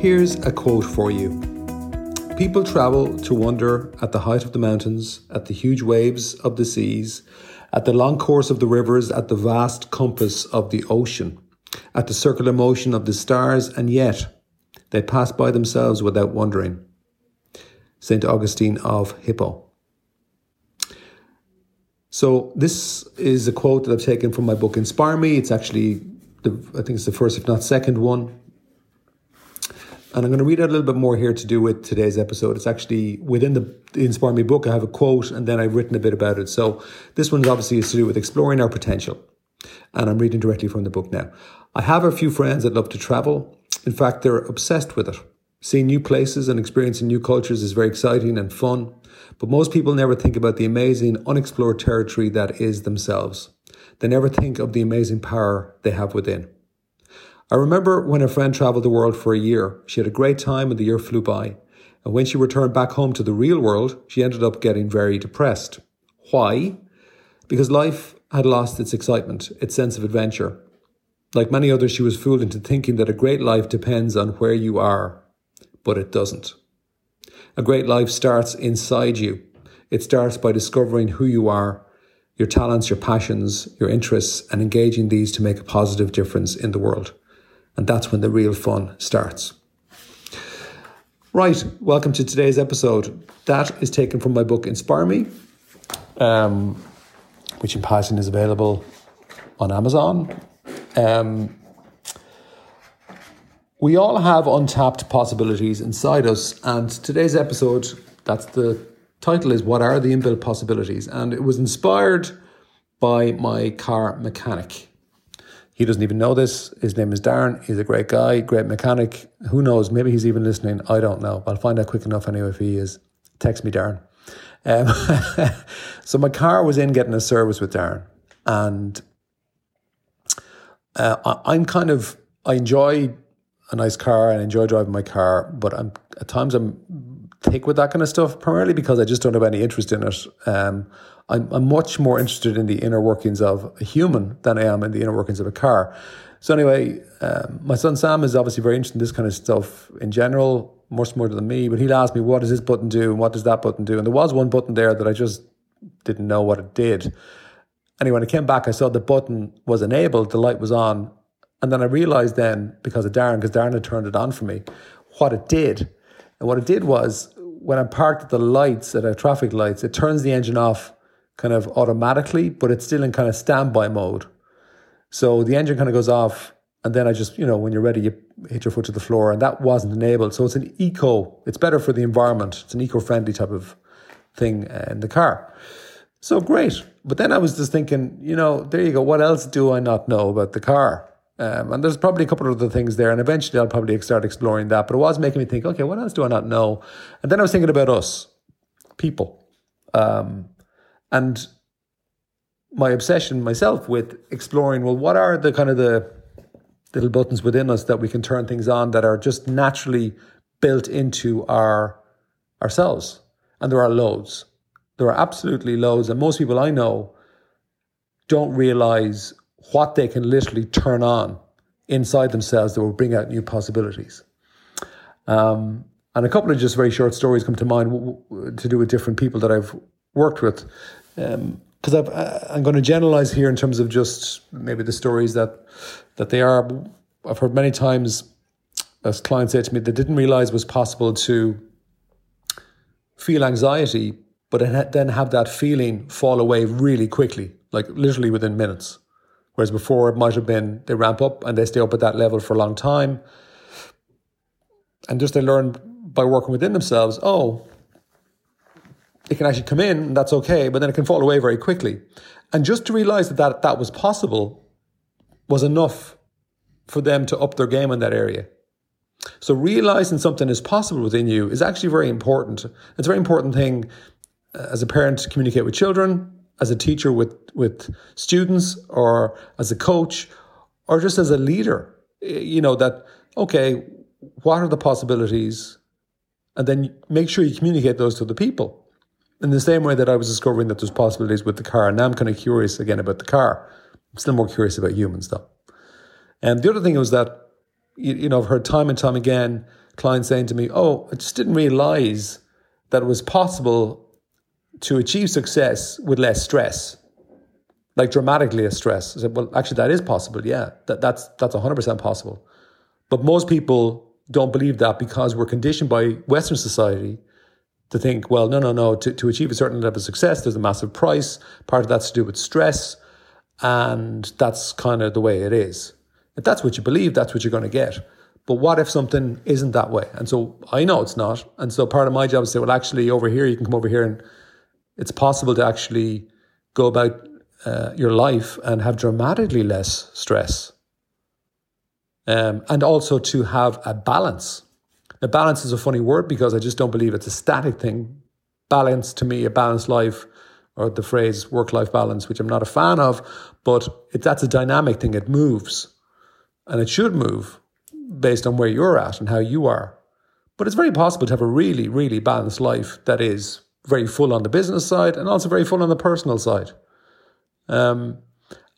Here's a quote for you People travel to wonder at the height of the mountains, at the huge waves of the seas, at the long course of the rivers, at the vast compass of the ocean, at the circular motion of the stars, and yet they pass by themselves without wondering. St. Augustine of Hippo. So, this is a quote that I've taken from my book Inspire Me. It's actually, the, I think it's the first, if not second one and I'm going to read out a little bit more here to do with today's episode. It's actually within the, Inspire Me book. I have a quote and then I've written a bit about it. So this one obviously is to do with exploring our potential. And I'm reading directly from the book now. I have a few friends that love to travel. In fact, they're obsessed with it. Seeing new places and experiencing new cultures is very exciting and fun. But most people never think about the amazing unexplored territory that is themselves. They never think of the amazing power they have within. I remember when a friend traveled the world for a year. She had a great time and the year flew by. And when she returned back home to the real world, she ended up getting very depressed. Why? Because life had lost its excitement, its sense of adventure. Like many others, she was fooled into thinking that a great life depends on where you are, but it doesn't. A great life starts inside you. It starts by discovering who you are, your talents, your passions, your interests, and engaging these to make a positive difference in the world. And that's when the real fun starts. Right, welcome to today's episode. That is taken from my book Inspire Me, um, which in passing is available on Amazon. Um, we all have untapped possibilities inside us, and today's episode, that's the title is What Are the Inbuilt Possibilities? And it was inspired by my car mechanic. He doesn't even know this. His name is Darren. He's a great guy, great mechanic. Who knows? Maybe he's even listening. I don't know. I'll find out quick enough anyway if he is. Text me, Darren. Um, so my car was in getting a service with Darren, and uh, I, I'm kind of I enjoy a nice car and enjoy driving my car, but I'm at times I'm thick with that kind of stuff primarily because I just don't have any interest in it. Um, I'm, I'm much more interested in the inner workings of a human than I am in the inner workings of a car. So anyway, um, my son Sam is obviously very interested in this kind of stuff in general, much more than me. But he'll ask me, "What does this button do? And what does that button do?" And there was one button there that I just didn't know what it did. Anyway, when I came back, I saw the button was enabled, the light was on, and then I realized then because of Darren, because Darren had turned it on for me, what it did. And what it did was when I'm parked at the lights at a traffic lights, it turns the engine off kind of automatically, but it's still in kind of standby mode. So the engine kind of goes off, and then I just, you know, when you're ready, you hit your foot to the floor, and that wasn't enabled. So it's an eco, it's better for the environment. It's an eco friendly type of thing uh, in the car. So great. But then I was just thinking, you know, there you go. What else do I not know about the car? Um, and there's probably a couple of other things there, and eventually I'll probably start exploring that. But it was making me think, okay, what else do I not know? And then I was thinking about us, people. Um, and my obsession myself with exploring well what are the kind of the little buttons within us that we can turn things on that are just naturally built into our ourselves? And there are loads. There are absolutely loads. And most people i know don't realize what they can literally turn on inside themselves that will bring out new possibilities. Um, and a couple of just very short stories come to mind to do with different people that i've worked with because um, I'm going to generalize here in terms of just maybe the stories that that they are. I've heard many times as clients say to me they didn't realize was possible to feel anxiety, but then have that feeling fall away really quickly, like literally within minutes. Whereas before it might have been they ramp up and they stay up at that level for a long time. And just they learn by working within themselves, oh, it can actually come in, and that's okay, but then it can fall away very quickly. And just to realize that that, that was possible was enough for them to up their game in that area. So realizing something is possible within you is actually very important. It's a very important thing uh, as a parent to communicate with children, as a teacher with, with students, or as a coach, or just as a leader. You know, that, okay, what are the possibilities? And then make sure you communicate those to the people. In the same way that I was discovering that there's possibilities with the car, and now I'm kind of curious again about the car. I'm still more curious about humans though. And the other thing was that, you, you know, I've heard time and time again clients saying to me, Oh, I just didn't realize that it was possible to achieve success with less stress, like dramatically less stress. I said, Well, actually, that is possible. Yeah, that, that's, that's 100% possible. But most people don't believe that because we're conditioned by Western society to think, well, no, no, no, to, to achieve a certain level of success, there's a massive price. Part of that's to do with stress. And that's kind of the way it is. If that's what you believe, that's what you're going to get. But what if something isn't that way? And so I know it's not. And so part of my job is to say, well, actually, over here, you can come over here and it's possible to actually go about uh, your life and have dramatically less stress. Um, and also to have a balance. Now, balance is a funny word because I just don't believe it's a static thing. Balance to me, a balanced life, or the phrase work life balance, which I'm not a fan of, but it, that's a dynamic thing. It moves and it should move based on where you're at and how you are. But it's very possible to have a really, really balanced life that is very full on the business side and also very full on the personal side. Um,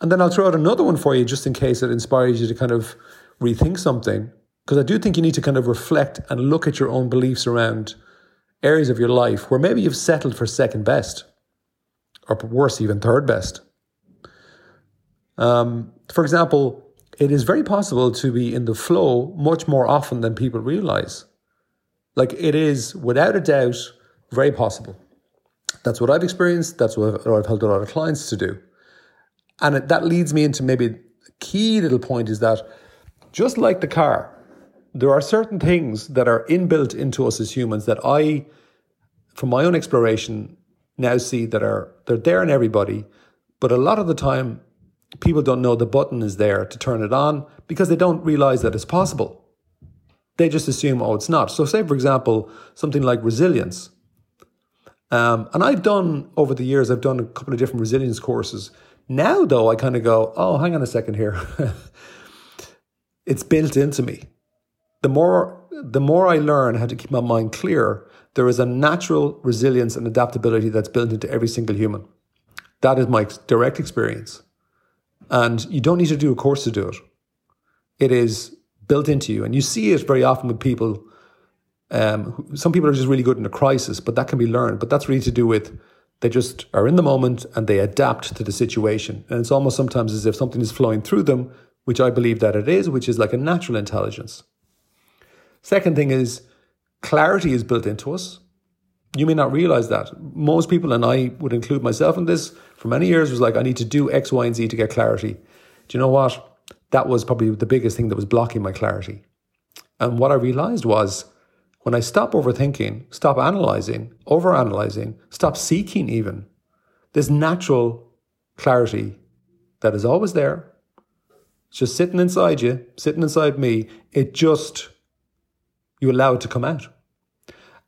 and then I'll throw out another one for you just in case it inspires you to kind of rethink something. Because I do think you need to kind of reflect and look at your own beliefs around areas of your life where maybe you've settled for second best or worse, even third best. Um, for example, it is very possible to be in the flow much more often than people realize. Like it is, without a doubt, very possible. That's what I've experienced. That's what I've, I've helped a lot of clients to do. And it, that leads me into maybe a key little point is that just like the car, there are certain things that are inbuilt into us as humans that I, from my own exploration, now see that are they're there in everybody, but a lot of the time people don't know the button is there to turn it on because they don't realize that it's possible. They just assume, oh, it's not. So, say for example, something like resilience. Um, and I've done over the years, I've done a couple of different resilience courses. Now, though, I kind of go, oh, hang on a second here. it's built into me. The more the more I learn how to keep my mind clear, there is a natural resilience and adaptability that's built into every single human. That is my direct experience. And you don't need to do a course to do it. It is built into you. And you see it very often with people. Um, some people are just really good in a crisis, but that can be learned. But that's really to do with they just are in the moment and they adapt to the situation. And it's almost sometimes as if something is flowing through them, which I believe that it is, which is like a natural intelligence. Second thing is clarity is built into us. You may not realize that. Most people, and I would include myself in this, for many years was like, I need to do X, Y, and Z to get clarity. Do you know what? That was probably the biggest thing that was blocking my clarity. And what I realized was when I stop overthinking, stop analyzing, overanalyzing, stop seeking even, this natural clarity that is always there. It's just sitting inside you, sitting inside me. It just, you allow it to come out.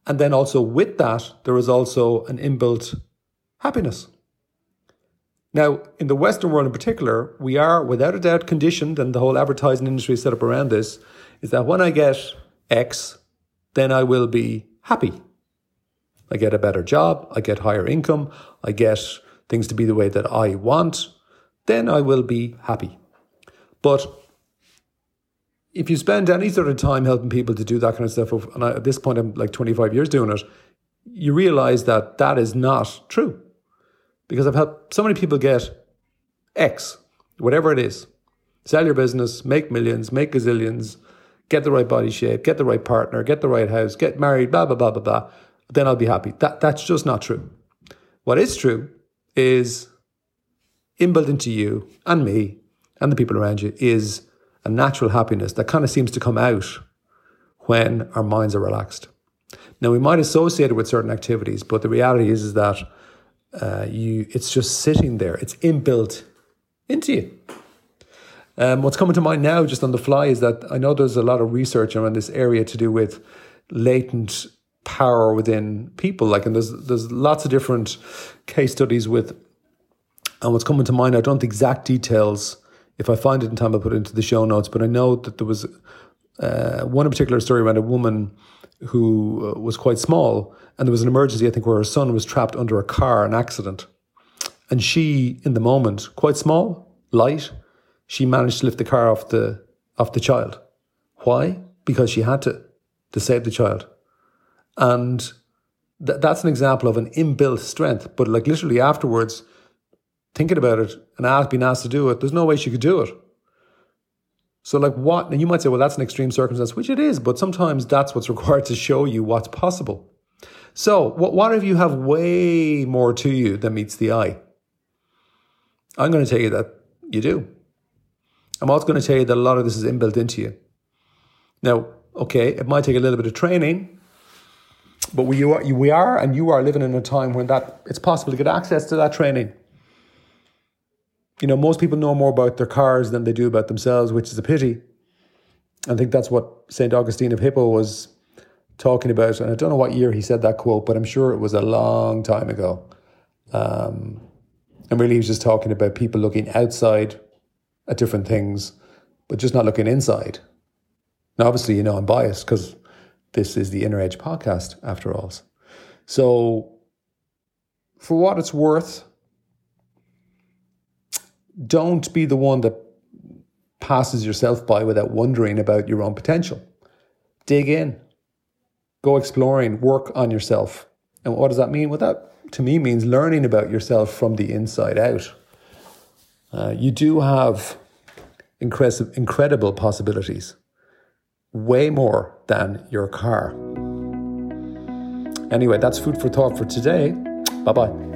And then also with that, there is also an inbuilt happiness. Now, in the Western world in particular, we are without a doubt conditioned, and the whole advertising industry is set up around this, is that when I get X, then I will be happy. I get a better job, I get higher income, I get things to be the way that I want, then I will be happy. But if you spend any sort of time helping people to do that kind of stuff, and at this point I'm like 25 years doing it, you realize that that is not true. Because I've helped so many people get X, whatever it is. Sell your business, make millions, make gazillions, get the right body shape, get the right partner, get the right house, get married, blah, blah, blah, blah, blah. Then I'll be happy. That, that's just not true. What is true is inbuilt into you and me and the people around you is a natural happiness that kind of seems to come out when our minds are relaxed. Now we might associate it with certain activities, but the reality is, is that uh, you it's just sitting there. It's inbuilt into you. Um, what's coming to mind now, just on the fly, is that I know there's a lot of research around this area to do with latent power within people. Like, and there's there's lots of different case studies with. And what's coming to mind, I don't the exact details. If I find it in time, I'll put it into the show notes. But I know that there was uh, one particular story around a woman who uh, was quite small, and there was an emergency, I think, where her son was trapped under a car, an accident. And she, in the moment, quite small, light, she managed to lift the car off the off the child. Why? Because she had to to save the child. And th- that's an example of an inbuilt strength. But like literally afterwards, thinking about it and being asked to do it, there's no way she could do it. So, like, what? And you might say, well, that's an extreme circumstance, which it is, but sometimes that's what's required to show you what's possible. So, what, what if you have way more to you than meets the eye? I'm going to tell you that you do. I'm also going to tell you that a lot of this is inbuilt into you. Now, okay, it might take a little bit of training, but we are, we are and you are living in a time when that it's possible to get access to that training you know, most people know more about their cars than they do about themselves, which is a pity. I think that's what St. Augustine of Hippo was talking about. And I don't know what year he said that quote, but I'm sure it was a long time ago. Um, and really, he was just talking about people looking outside at different things, but just not looking inside. Now, obviously, you know, I'm biased because this is the Inner Edge podcast, after all. So, for what it's worth, don't be the one that passes yourself by without wondering about your own potential. Dig in, go exploring, work on yourself. And what does that mean? Well, that to me means learning about yourself from the inside out. Uh, you do have incredible, incredible possibilities, way more than your car. Anyway, that's food for thought for today. Bye bye.